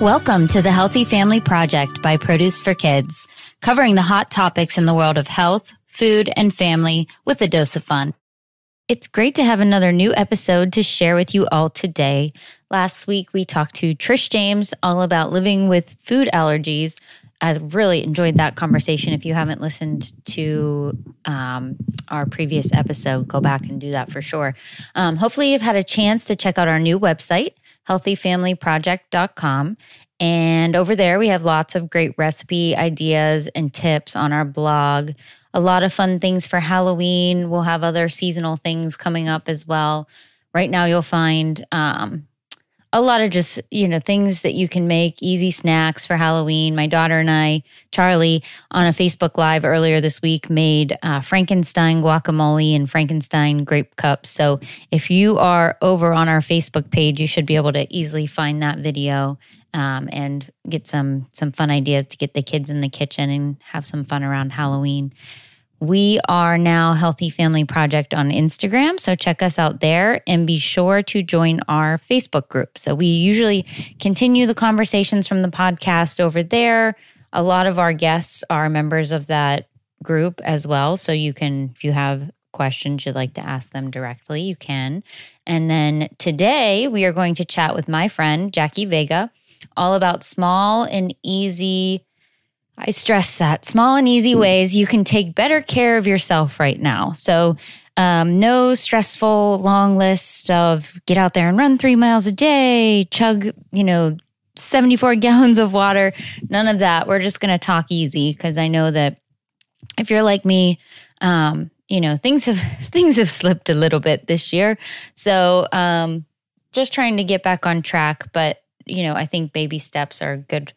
Welcome to the Healthy Family Project by Produce for Kids, covering the hot topics in the world of health, food, and family with a dose of fun. It's great to have another new episode to share with you all today. Last week, we talked to Trish James all about living with food allergies. I really enjoyed that conversation. If you haven't listened to um, our previous episode, go back and do that for sure. Um, hopefully, you've had a chance to check out our new website healthyfamilyproject.com. And over there, we have lots of great recipe ideas and tips on our blog. A lot of fun things for Halloween. We'll have other seasonal things coming up as well. Right now, you'll find um, a lot of just, you know, things that you can make, easy snacks for Halloween. My daughter and I, Charlie, on a Facebook Live earlier this week, made uh, Frankenstein guacamole and Frankenstein grape cups. So if you are over on our Facebook page, you should be able to easily find that video um, and get some some fun ideas to get the kids in the kitchen and have some fun around Halloween. We are now Healthy Family Project on Instagram. So check us out there and be sure to join our Facebook group. So we usually continue the conversations from the podcast over there. A lot of our guests are members of that group as well. So you can, if you have questions you'd like to ask them directly, you can. And then today we are going to chat with my friend, Jackie Vega, all about small and easy I stress that small and easy ways you can take better care of yourself right now. So, um, no stressful long list of get out there and run three miles a day, chug, you know, 74 gallons of water. None of that. We're just going to talk easy because I know that if you're like me, um, you know, things have things have slipped a little bit this year. So, um, just trying to get back on track. But you know, I think baby steps are good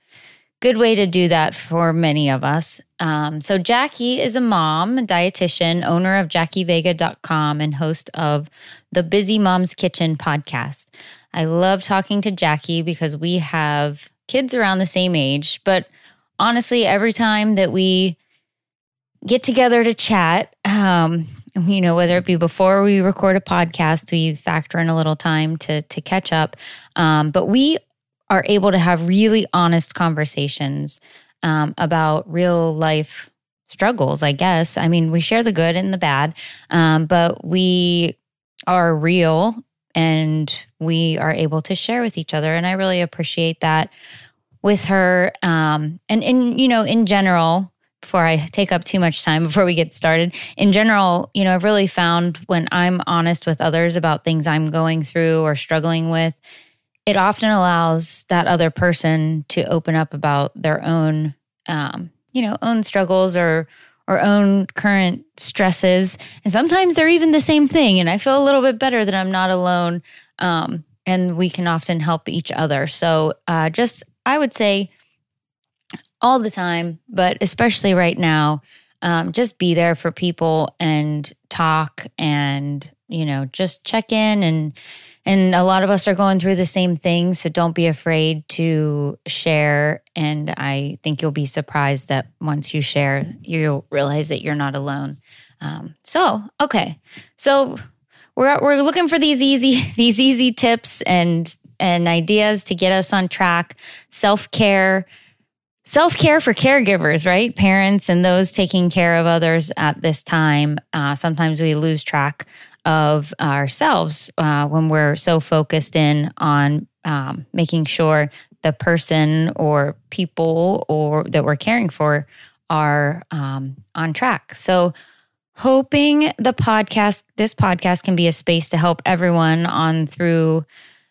good way to do that for many of us. Um, so, Jackie is a mom, a dietitian, owner of JackieVega.com, and host of the Busy Mom's Kitchen podcast. I love talking to Jackie because we have kids around the same age, but honestly, every time that we get together to chat, um, you know, whether it be before we record a podcast, we factor in a little time to to catch up. Um, but we are able to have really honest conversations um, about real life struggles, I guess. I mean, we share the good and the bad, um, but we are real and we are able to share with each other. And I really appreciate that with her. Um, and, in you know, in general, before I take up too much time before we get started, in general, you know, I've really found when I'm honest with others about things I'm going through or struggling with, it often allows that other person to open up about their own um, you know own struggles or or own current stresses. And sometimes they're even the same thing and i feel a little bit better that i'm not alone um, and we can often help each other. So uh, just i would say all the time but especially right now um, just be there for people and talk and you know just check in and and a lot of us are going through the same thing. So don't be afraid to share. And I think you'll be surprised that once you share, you'll realize that you're not alone. Um, so, okay. So we're, we're looking for these easy, these easy tips and, and ideas to get us on track. Self care, self care for caregivers, right? Parents and those taking care of others at this time. Uh, sometimes we lose track of ourselves uh, when we're so focused in on um, making sure the person or people or that we're caring for are um, on track. So hoping the podcast this podcast can be a space to help everyone on through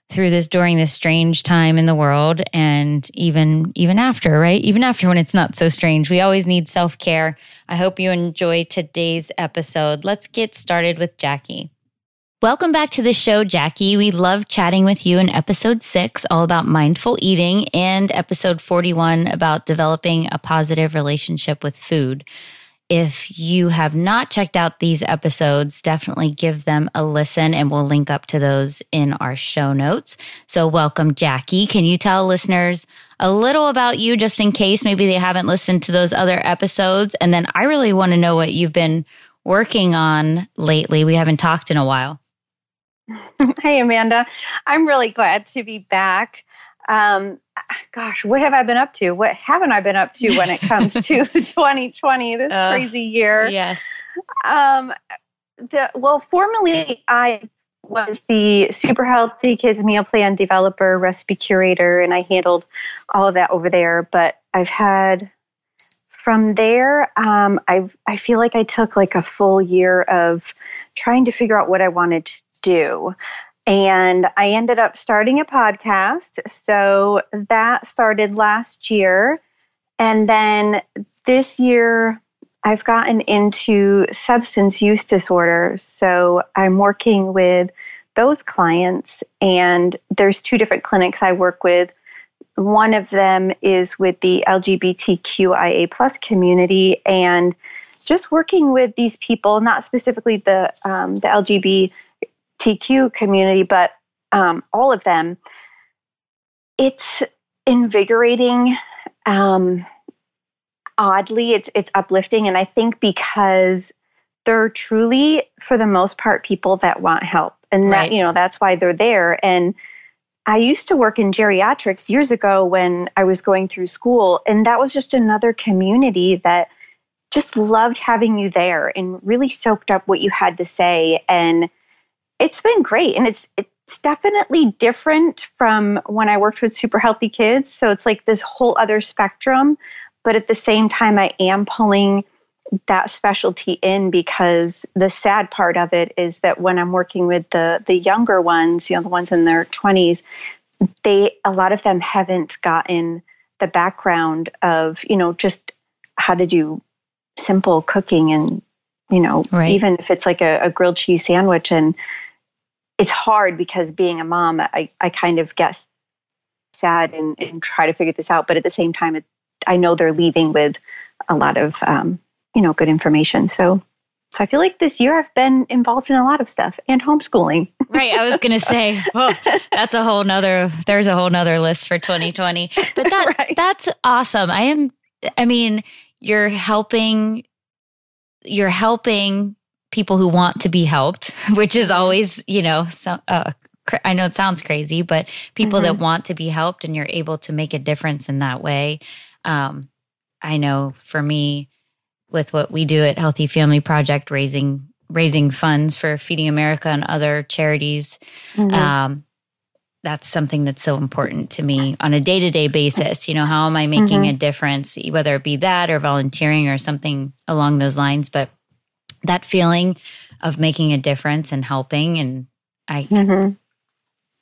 through this during this strange time in the world and even even after right? Even after when it's not so strange. We always need self-care. I hope you enjoy today's episode. Let's get started with jackie. Welcome back to the show, Jackie. We love chatting with you in episode six, all about mindful eating, and episode 41 about developing a positive relationship with food. If you have not checked out these episodes, definitely give them a listen and we'll link up to those in our show notes. So, welcome, Jackie. Can you tell listeners a little about you just in case maybe they haven't listened to those other episodes? And then I really want to know what you've been working on lately. We haven't talked in a while. Hey, Amanda. I'm really glad to be back. Um, gosh, what have I been up to? What haven't I been up to when it comes to 2020, this uh, crazy year? Yes. Um, the, well, formally, I was the super healthy kids meal plan developer, recipe curator, and I handled all of that over there. But I've had from there, um, I I feel like I took like a full year of trying to figure out what I wanted to do. And I ended up starting a podcast. So that started last year. And then this year, I've gotten into substance use disorders. So I'm working with those clients, and there's two different clinics I work with. One of them is with the LGBTQIA plus community, and just working with these people, not specifically the um, the LGBTQ community, but um, all of them. It's invigorating. Um, oddly, it's it's uplifting, and I think because they're truly, for the most part, people that want help, and right. that you know that's why they're there. And I used to work in geriatrics years ago when I was going through school, and that was just another community that just loved having you there and really soaked up what you had to say and it's been great and it's it's definitely different from when I worked with super healthy kids so it's like this whole other spectrum but at the same time I am pulling that specialty in because the sad part of it is that when I'm working with the the younger ones, you know, the ones in their 20s, they a lot of them haven't gotten the background of, you know, just how to do simple cooking and you know right. even if it's like a, a, grilled cheese sandwich and it's hard because being a mom i, I kind of get sad and, and try to figure this out but at the same time it, i know they're leaving with a lot of um, you know good information so so I feel like this year I've been involved in a lot of stuff and homeschooling. right. I was going to say, well, that's a whole nother, there's a whole nother list for 2020, but that, right. that's awesome. I am, I mean, you're helping you're helping people who want to be helped, which is always, you know, so, uh, I know it sounds crazy, but people mm-hmm. that want to be helped and you're able to make a difference in that way. Um, I know for me, with what we do at Healthy Family Project, raising raising funds for Feeding America and other charities, mm-hmm. um, that's something that's so important to me on a day to day basis. You know, how am I making mm-hmm. a difference, whether it be that or volunteering or something along those lines? But that feeling of making a difference and helping, and I, mm-hmm.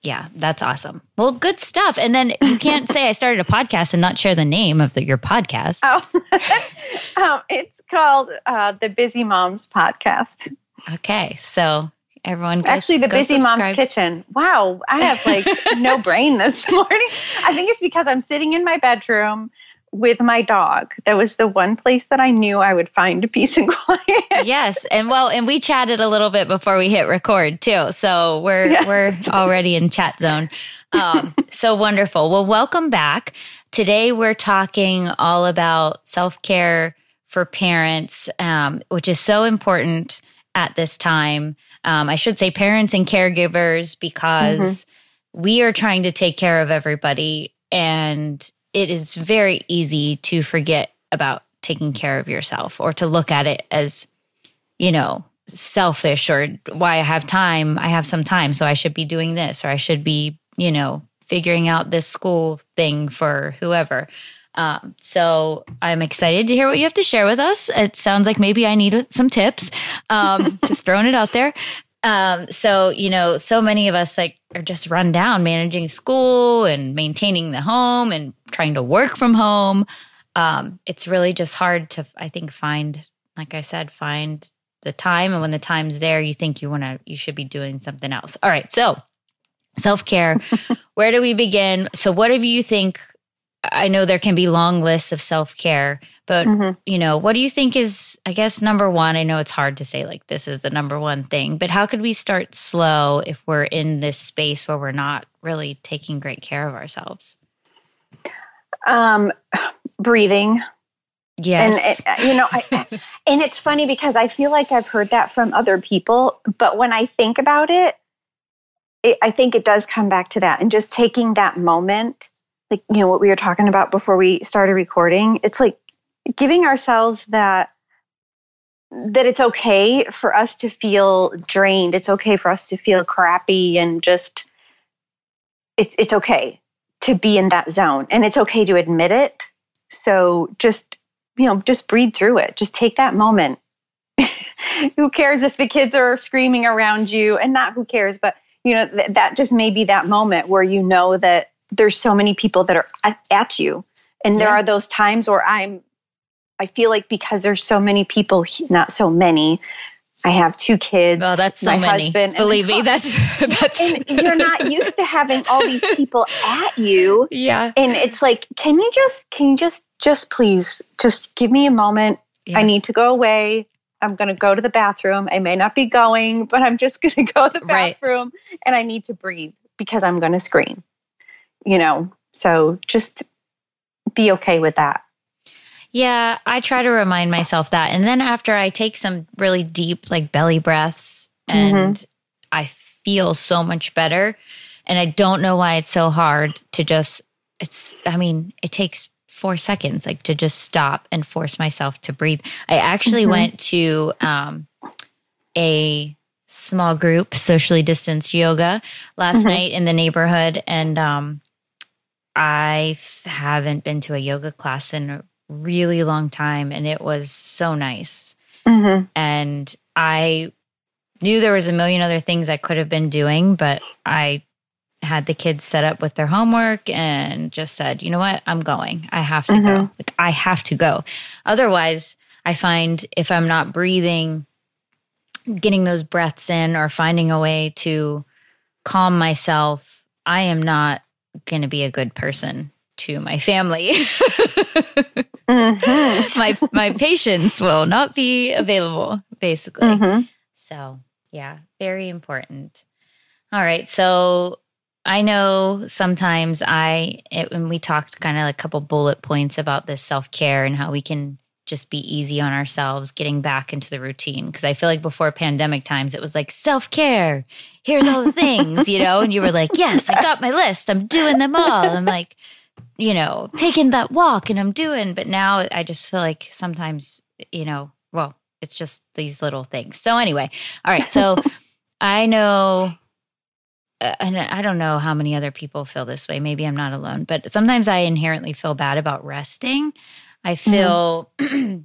yeah, that's awesome. Well, good stuff. And then you can't say I started a podcast and not share the name of the, your podcast. Oh, um, it's called uh, the Busy Moms Podcast. Okay, so Everyone actually the busy subscribe. mom's kitchen. Wow, I have like no brain this morning. I think it's because I'm sitting in my bedroom with my dog. That was the one place that I knew I would find peace and quiet. yes, and well, and we chatted a little bit before we hit record too, so we're yeah. we're already in chat zone. Um, so wonderful. Well, welcome back. Today we're talking all about self care for parents, um, which is so important at this time um, I should say parents and caregivers because mm-hmm. we are trying to take care of everybody. And it is very easy to forget about taking care of yourself or to look at it as, you know, selfish or why I have time. I have some time, so I should be doing this or I should be, you know, figuring out this school thing for whoever. Um, so I'm excited to hear what you have to share with us. It sounds like maybe I need some tips. Um, just throwing it out there. Um, so you know, so many of us like are just run down managing school and maintaining the home and trying to work from home. Um, it's really just hard to, I think, find, like I said, find the time. And when the time's there, you think you want to, you should be doing something else. All right. So self care, where do we begin? So what do you think I know there can be long lists of self care, but mm-hmm. you know, what do you think is, I guess, number one? I know it's hard to say like this is the number one thing, but how could we start slow if we're in this space where we're not really taking great care of ourselves? Um, breathing. Yes. And, you know, I, and it's funny because I feel like I've heard that from other people, but when I think about it, it I think it does come back to that and just taking that moment like you know what we were talking about before we started recording it's like giving ourselves that that it's okay for us to feel drained. It's okay for us to feel crappy and just it's it's okay to be in that zone and it's okay to admit it. So just you know just breathe through it. Just take that moment. Who cares if the kids are screaming around you and not who cares but you know th- that just may be that moment where you know that there's so many people that are at, at you and there Yeah. are those times where i'm i feel like because there's so many people not so many i have two kids Oh, that's so my many. husband Believe me, that's that's. and you're not used to having all these people at you yeah. and it's like can you just can you just just please just give me a moment i need to go away i'm going to go to the bathroom i may not be going but i'm just going to go to the Right. bathroom and i need to breathe because i'm going to scream you know so just be okay with that Yeah, I try to remind myself that. And then after I take some really deep, like belly breaths, and I feel so much better. And I don't know why it's so hard to just, it's, I mean, it takes four seconds, like to just stop and force myself to breathe. I actually Mhm. went to um, a small group, socially distanced yoga last Mhm. night in the neighborhood. And um, I f- haven't been to a yoga class in a really long time. And it was so nice mm-hmm. and I knew there was a million other things I could have been doing, but I had the kids set up with their homework and just said, you know what, I'm going. I have to go. Mhm. Like I have to go. Otherwise, I find if I'm not breathing, getting those breaths in or finding a way to calm myself, I am not going to be a good person to my family. Mm-hmm. my my patients will not be available basically Mm-hmm. so yeah very important all right so i know sometimes i it, when we talked kind of like a couple bullet points about this self-care and how we can just be easy on ourselves getting back into the routine because i feel like before pandemic times it was like self-care here's all the things you know and you were like yes i got my list i'm doing them all i'm like you know, taking that walk and I'm doing. But now I just feel like sometimes, you know, well, it's just these little things. So anyway, all right. So I know, uh, and I don't know how many other people feel this way. Maybe I'm not alone, but sometimes I inherently feel bad about resting. I feel, you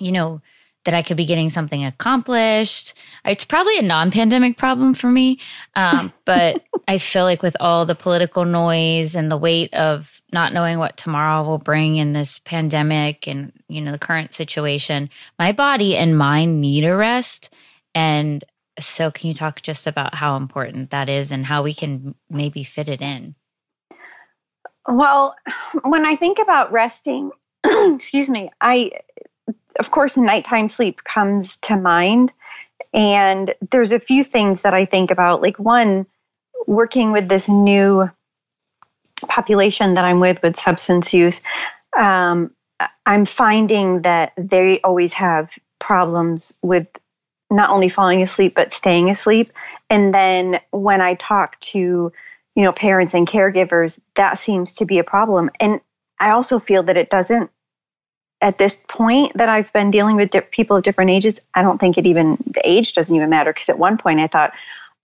know, that I could be getting something accomplished. It's probably a non pandemic problem for me. Um, but I feel like with all the political noise and the weight of not knowing what tomorrow will bring in this pandemic and, you know, the current situation, my body and mind need a rest. And so, can you talk just about how important that is and how we can maybe fit it in? Well, when I think about resting, excuse me, I, of course, nighttime sleep comes to mind. And there's a few things that I think about. Like, one, working with this new population that I'm with with substance use, um, I'm finding that they always have problems with not only falling asleep, but staying asleep. And then when I talk to you know parents and caregivers that seems to be a problem and i also feel that it doesn't at this point that i've been dealing with di- people of different ages i don't think it even the age doesn't even matter because at one point i thought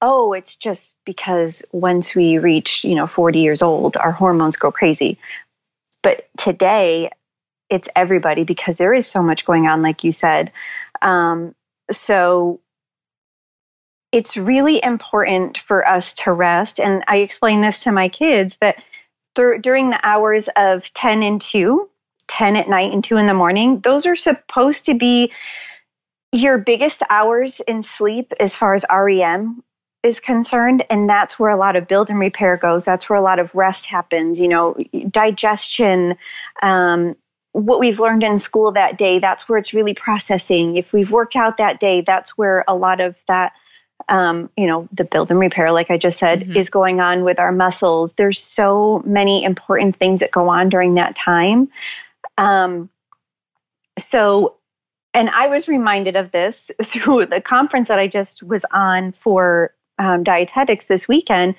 oh it's just because once we reach you know 40 years old our hormones go crazy but today it's everybody because there is so much going on like you said um, so it's really important for us to rest. And I explain this to my kids that th- during the hours of 10 and 2, 10 at night and 2 in the morning, those are supposed to be your biggest hours in sleep as far as REM is concerned. And that's where a lot of build and repair goes. That's where a lot of rest happens, you know, digestion. Um, what we've learned in school that day, that's where it's really processing. If we've worked out that day, that's where a lot of that um, you know, the build and repair, like I just said, Mhm. is going on with our muscles. There's so many important things that go on during that time. Um, so, and I was reminded of this through the conference that I just was on for um, dietetics this weekend.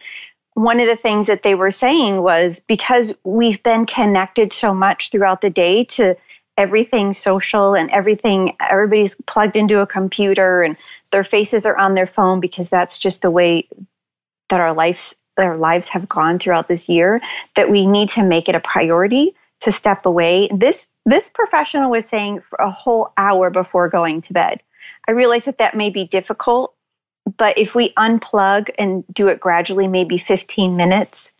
one of the things that they were saying was because we've been connected so much throughout the day to everything social and everything everybody's plugged into a computer and their faces are on their phone because that's just the way that our lives our lives have gone throughout this year that we need to make it a priority to step away this this professional was saying for a whole hour before going to bed i realize that that may be difficult but if we unplug and do it gradually, maybe 15 minutes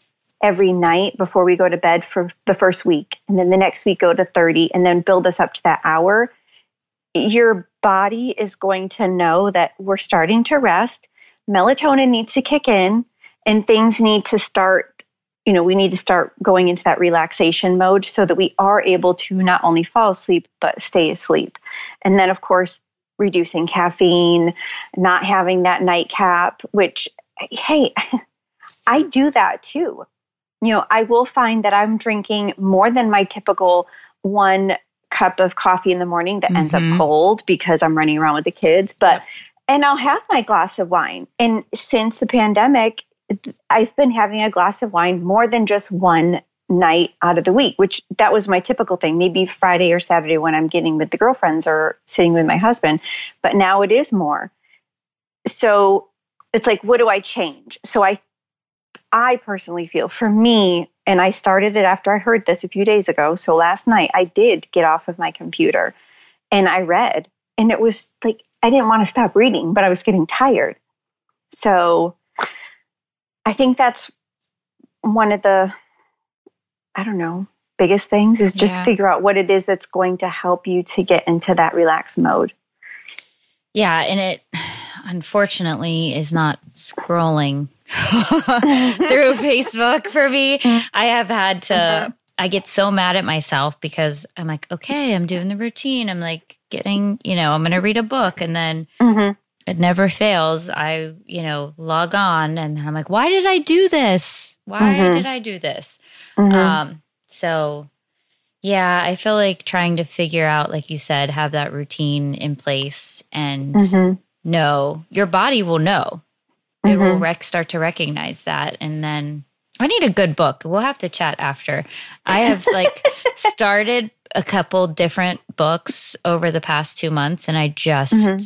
every night before we go to bed for the first week, and then the next week go to 30, and then build us up to that hour, your body is going to know that we're starting to rest. Melatonin needs to kick in, and things need to start. You know, we need to start going into that relaxation mode so that we are able to not only fall asleep, but stay asleep. And then, of course, reducing caffeine, not having that nightcap, which, hey, I do that too. You know, I will find that I'm drinking more than my typical one cup of coffee in the morning that mm-hmm. ends up mm-hmm. cold because I'm running around with the kids. But, and I'll have my glass of wine. And since the pandemic, I've been having a glass of wine more than just one night out of the week, which that was my typical thing, maybe Friday or Saturday when I'm getting with the girlfriends or sitting with my husband. But now it is more. So it's like, what do I change? So I I personally feel for me, and I started it after I heard this a few days ago. So last night I did get off of my computer and I read, and it was like I didn't want to stop reading, but I was getting tired. So I think that's one of the I don't know, biggest things is just yeah. figure out what it is that's going to help you to get into that relaxed mode. Yeah, and it unfortunately is not scrolling through Facebook for me. I have had to mm-hmm. I get so mad at myself because I'm like, okay, I'm doing the routine. I'm like getting, you know, I'm going to read a book and then mm-hmm. It never fails. I, you know, log on and I'm like, why did I do this? Why mm-hmm. did I do this? Mm-hmm. Um, so yeah, I feel like trying to figure out, like you said, have that routine in place and mm-hmm. know your body will know. It will mm-hmm. rec- start to recognize that. And then I need a good book. We'll have to chat after. I have like started a couple different books over the past two months and I just, mm-hmm.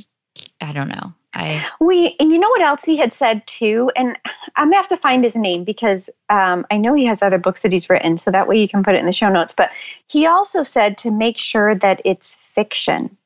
I don't know. I we and you know what else he had said too, and I'm gonna have to find his name because um, I know he has other books that he's written, so that way you can put it in the show notes. But he also said to make sure that it's fiction.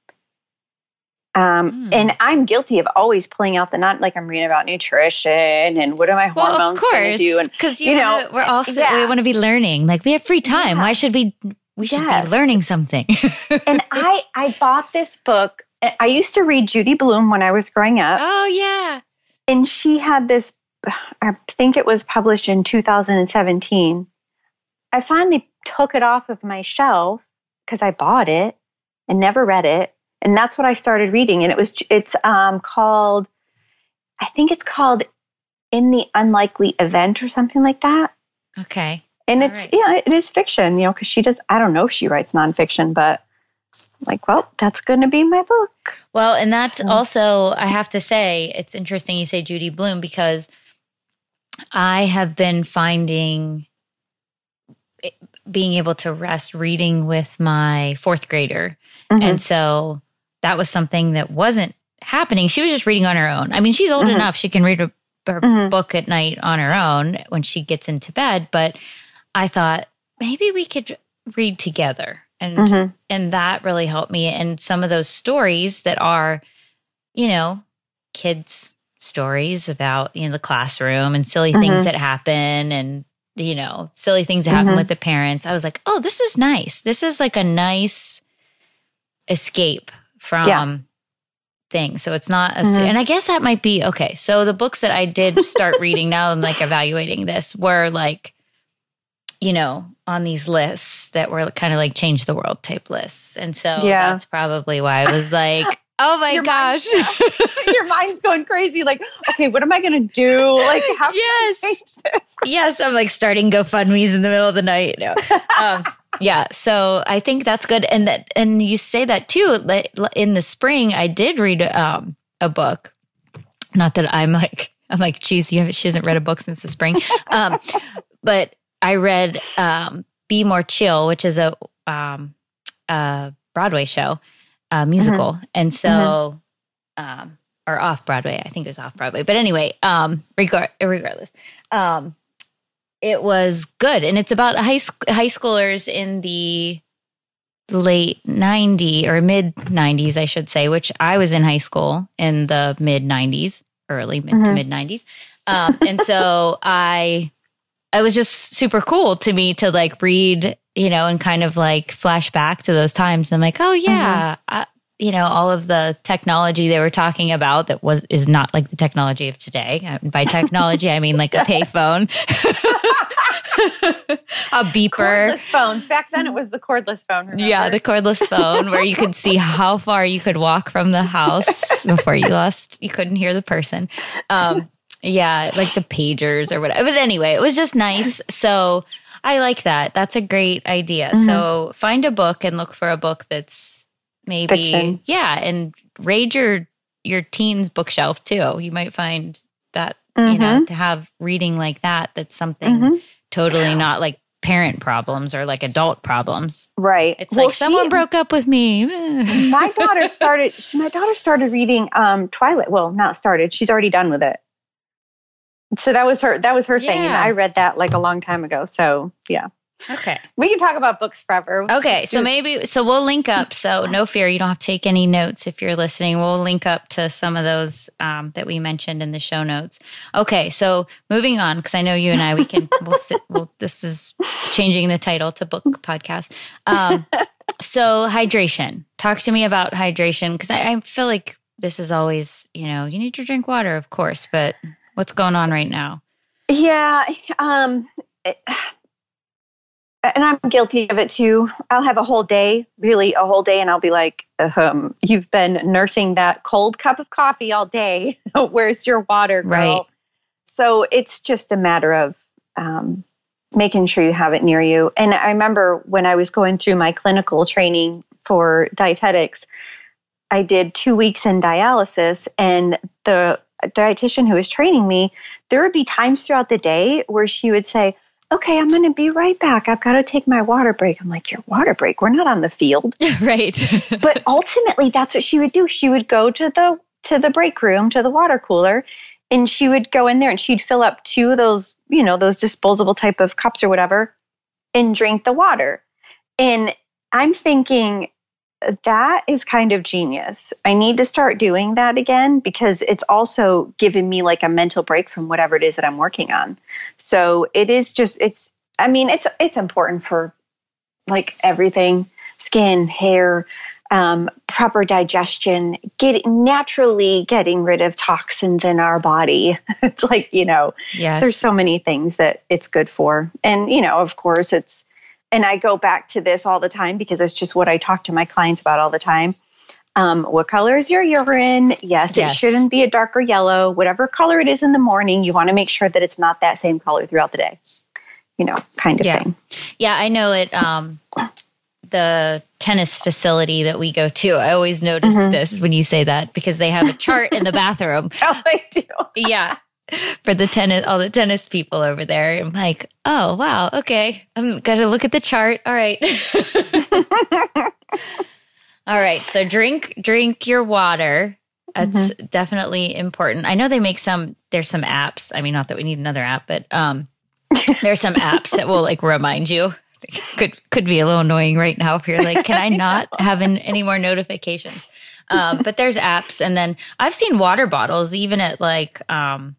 Um, mm. And I'm guilty of always pulling out the not like I'm reading about nutrition and what are my hormones well, of course, going to do? And because you, you know, we're also yeah. we want to be learning. Like we have free time. Yeah. Why should we? We should yes. be learning something. and I I bought this book I used to read Judy Blume when I was growing up. Oh, yeah. And she had this, I think it was published in 2017. I finally took it off of my shelf because I bought it and never read it. And that's what I started reading. And it was, it's um, called, I think it's called In the Unlikely Event or something like that. Okay. And All it's, right. yeah, it is fiction, you know, because she does, I don't know if she writes nonfiction, but like, well, that's going to be my book. Well, and that's so. also, I have to say, it's interesting you say Judy Blume because I have been finding being able to rest reading with my fourth grader. Mm-hmm. And so that was something that wasn't happening. She was just reading on her own. I mean, she's old mm-hmm. enough, she can read a, her mm-hmm. book at night on her own when she gets into bed. But I thought maybe we could read together and mm-hmm. and that really helped me and some of those stories that are you know kids stories about you know the classroom and silly mm-hmm. things that happen and you know silly things that happen mm-hmm. with the parents i was like oh this is nice this is like a nice escape from yeah. things so it's not a, mm-hmm. and i guess that might be okay so the books that i did start reading now i'm like evaluating this were like you know, on these lists that were kind of like change the world type lists. And so yeah. that's probably why I was like, oh my your gosh. Your mind's going crazy. Like, okay, what am I going to do? Like, how yes. yes. I'm like starting GoFundMe's in the middle of the night. No. Um, yeah. So I think that's good. And that, and you say that too. In the spring, I did read um, a book. Not that I'm like, I'm like, geez, you have she hasn't read a book since the spring. Um, but I read um, Be More Chill, which is a um, a Broadway show, a musical, mm-hmm. and so mm-hmm. um, or off Broadway. I think it was off Broadway, but anyway, um, regard regardless, um, it was good, and it's about high high schoolers in the late 90s or mid 90s i should say which i was in high school in the mid 90s early mid mm-hmm. to mid 90s um, and so i it was just super cool to me to like read you know and kind of like flash back to those times and I'm like oh yeah mm-hmm. I, you know all of the technology they were talking about that was is not like the technology of today. And by technology i mean like a payphone. A beeper. Cordless phones. Back then it was the cordless phone remember? yeah the cordless phone where you could see how far you could walk from the house before you lost you couldn't hear the person. Um yeah like the pagers or whatever but anyway it was just nice so i like that that's a great idea mm-hmm. so find a book and look for a book that's maybe Fiction. yeah and raid your your teens bookshelf too you might find that mm-hmm. you know mm-hmm. to have reading like that that's something mm-hmm. totally not like parent problems or like adult problems right it's well, like someone broke up with me my daughter started she, my daughter started reading um twilight well not started she's already done with it so that was her that was her yeah. thing and i read that like a long time ago so yeah Okay. We can talk about books forever. Okay. So maybe, so we'll link up. So no fear. You don't have to take any notes if you're listening. We'll link up to some of those um, that we mentioned in the show notes. Okay. So moving on, because I know you and I, we can, we'll sit, well, this is changing the title to book podcast. Um, so hydration. Talk to me about hydration because I, I feel like this is always, you know, you need to drink water, of course, but what's going on right now? Yeah. Um, it, and I'm guilty of it too. I'll have a whole day, really a whole day, and I'll be like, um, "You've been nursing that cold cup of coffee all day. Where's your water, girl?" Right. So it's just a matter of um, making sure you have it near you. And I remember when I was going through my clinical training for dietetics, I did two weeks in dialysis, and the dietitian who was training me, there would be times throughout the day where she would say okay, I'm going to be right back. I've got to take my water break. I'm like, your water break? We're not on the field. right. but ultimately that's what she would do. She would go to the to the break room, to the water cooler, and she would go in there and she'd fill up two of those, you know, those disposable type of cups or whatever and drink the water. And I'm thinking that is kind of genius. I need to start doing that again because it's also given me like a mental break from whatever it is that I'm working on. So it is just it's I mean it's it's important for like everything, skin, hair, um, proper digestion, getting naturally getting rid of toxins in our body. it's like, you know, yes. there's so many things that it's good for. And, you know, of course it's and I go back to this all the time because it's just what I talk to my clients about all the time. Um, what color is your urine? Yes, yes, it shouldn't be a darker yellow. Whatever color it is in the morning, you want to make sure that it's not that same color throughout the day. You know, kind of yeah. thing. Yeah, I know it. Um, the tennis facility that we go to, I always notice mm-hmm. this when you say that because they have a chart in the bathroom. oh, I do. yeah for the tennis, all the tennis people over there. I'm like, oh wow, okay. I'm gonna look at the chart. All right. all right. So drink drink your water. That's mm-hmm. definitely important. I know they make some. There's some apps. I mean, not that we need another app, but um, there's some apps that will like remind you. Could could be a little annoying right now if you're like, can I not have an, any more notifications? Um, but there's apps, and then I've seen water bottles even at like um,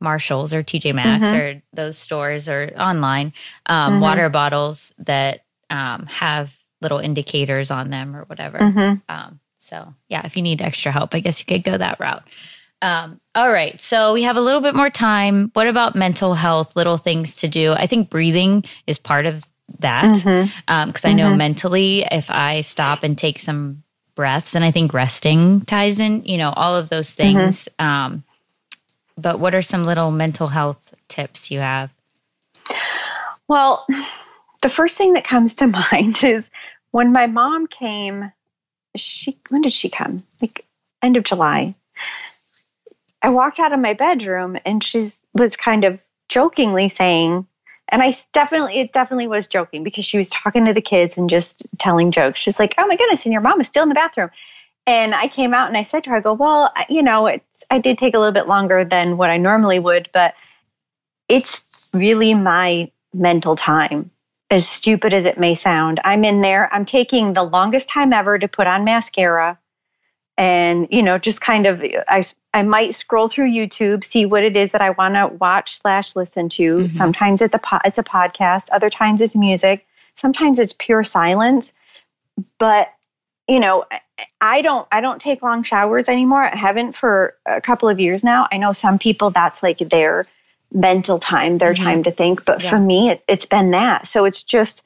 Marshalls or TJ Maxx mm-hmm. or those stores or online um, mm-hmm. water bottles that um, have little indicators on them or whatever. Mm-hmm. Um, so, yeah, if you need extra help, I guess you could go that route. Um, all right. So we have a little bit more time. What about mental health, little things to do? I think breathing is part of that. Because mm-hmm. um, I know mm-hmm. mentally, if I stop and take some breaths, and I think resting ties in, you know, all of those mm-hmm. things. Um, but what are some little mental health tips you have? Well, the first thing that comes to mind is when my mom came, she when did she come? Like end of July. I walked out of my bedroom and she was kind of jokingly saying, and I definitely, it definitely was joking because she was talking to the kids and just telling jokes. She's like, oh my goodness, and your mom is still in the bathroom. And I came out and I said to her, I go, well, you know, it's, I did take a little bit longer than what I normally would, but it's really my mental time. As stupid as it may sound, I'm in there. I'm taking the longest time ever to put on mascara and you know just kind of i i might scroll through youtube see what it is that i want to watch slash listen to mm-hmm. sometimes it's a po- it's a podcast other times it's music sometimes it's pure silence but you know i don't i don't take long showers anymore i haven't for a couple of years now i know some people that's like their mental time their mm-hmm. time to think but yeah. for me it, it's been that so it's just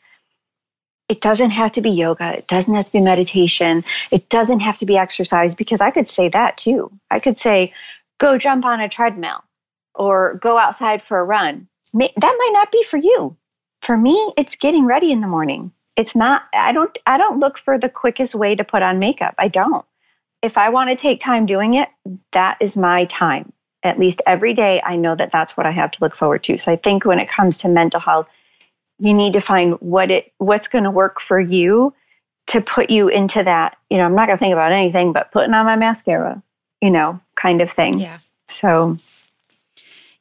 it doesn't have to be yoga. It doesn't have to be meditation. It doesn't have to be exercise because I could say that too. I could say, go jump on a treadmill or go outside for a run. That might not be for you. For me, it's getting ready in the morning. It's not, I don't, I don't look for the quickest way to put on makeup. I don't. If I want to take time doing it, that is my time. At least every day, I know that that's what I have to look forward to. So I think when it comes to mental health, you need to find what it what's going to work for you to put you into that you know i'm not going to think about anything but putting on my mascara you know kind of thing yeah so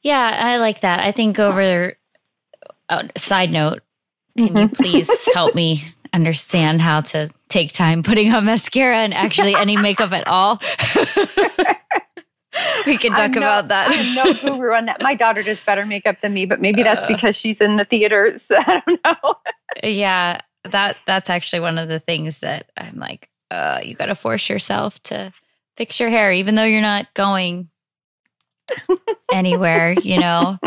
yeah i like that i think over uh, side note can mm-hmm. you please help me understand how to take time putting on mascara and actually any makeup at all we can talk no, about that. I'm no guru on that. My daughter does better makeup than me, but maybe that's uh, because she's in the theaters. I don't know. yeah, that that's actually one of the things that I'm like, uh, you got to force yourself to fix your hair, even though you're not going anywhere, you know.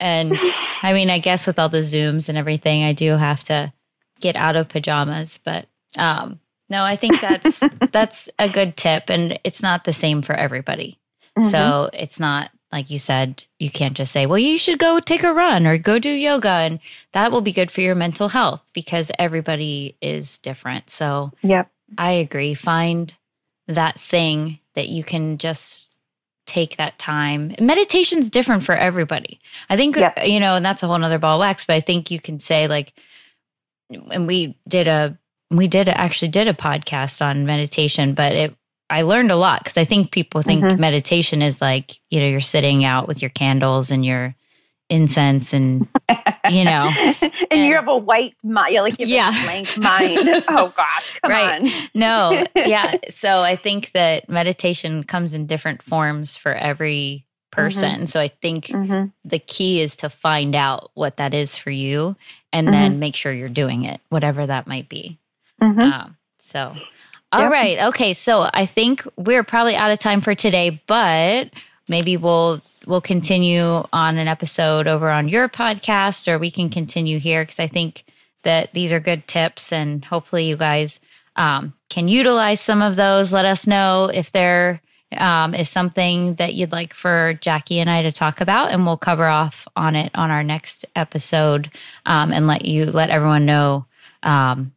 And I mean, I guess with all the zooms and everything, I do have to get out of pajamas, but um, no, I think that's that's a good tip and it's not the same for everybody. Mm-hmm. So it's not like you said, you can't just say, well, you should go take a run or go do yoga. And that will be good for your mental health because everybody is different. So, yep. I agree. Find that thing that you can just take that time. Meditation's different for everybody. I think, yep. you know, and that's a whole nother ball of wax, but I think you can say, like, and we did a, we did actually did a podcast on meditation, but it I learned a lot because I think people think mm-hmm. meditation is like, you know, you're sitting out with your candles and your incense and, you know. and, and, you have a white mind, like you have yeah. a blank mind. oh gosh, come right. on. no, yeah. So I think that meditation comes in different forms for every person. Mm-hmm. So I think mm-hmm. the key is to find out what that is for you and then mm-hmm. make sure you're doing it, whatever that might be. Mm-hmm. Um, so all yep. right. Okay. So I think we're probably out of time for today, but maybe we'll we'll continue on an episode over on your podcast or we can continue here because I think that these are good tips and hopefully you guys um, can utilize some of those. Let us know if there um, is something that you'd like for Jackie and I to talk about, and we'll cover off on it on our next episode um, and let you let everyone know um,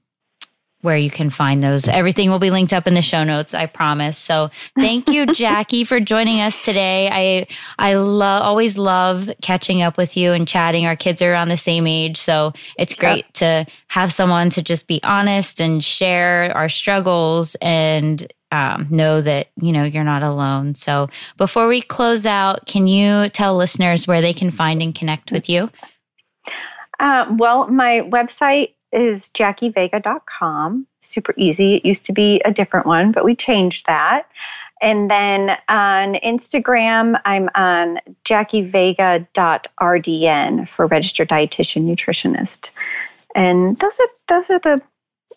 where you can find those. Everything will be linked up in the show notes, I promise. So thank you, Jackie, for joining us today. I I love always love catching up with you and chatting. Our kids are around the same age, so it's great yeah. to have someone to just be honest and share our struggles and um, know that you know you're not alone. So before we close out, can you tell listeners where they can find and connect with you? Uh, well, my website is jackievega.com. Super easy. It used to be a different one, but we changed that. And then on Instagram, I'm on jackievega.rdn for registered dietitian nutritionist. And those are those are the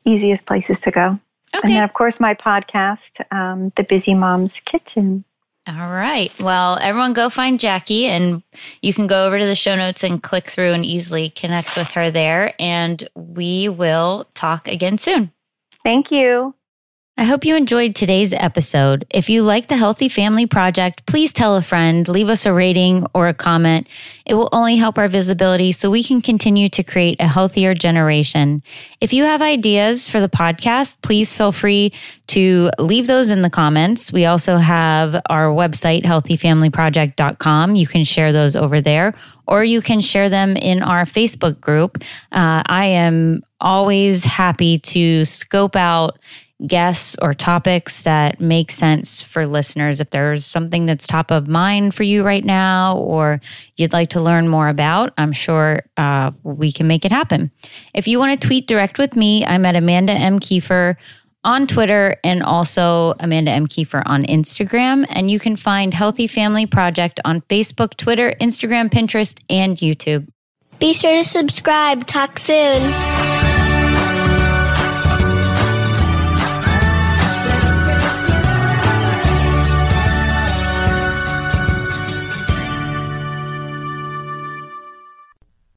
easiest places to go. Okay. And then of course my podcast, um, The Busy Mom's Kitchen. All right. Well, everyone go find Jackie and you can go over to the show notes and click through and easily connect with her there. And we will talk again soon. Thank you. I hope you enjoyed today's episode. If you like the Healthy Family Project, please tell a friend, leave us a rating or a comment. It will only help our visibility so we can continue to create a healthier generation. If you have ideas for the podcast, please feel free to leave those in the comments. We also have our website, healthyfamilyproject.com. You can share those over there or you can share them in our Facebook group. Uh, I am always happy to scope out guests or topics that make sense for listeners. If there's something that's top of mind for you right now or you'd like to learn more about, I'm sure uh, we can make it happen. If you want to tweet direct with me, I'm at Amanda M. Keefer on Twitter and also Amanda M. Keefer on Instagram. And you can find Healthy Family Project on Facebook, Twitter, Instagram, Pinterest, and YouTube. Be sure to subscribe. Talk soon.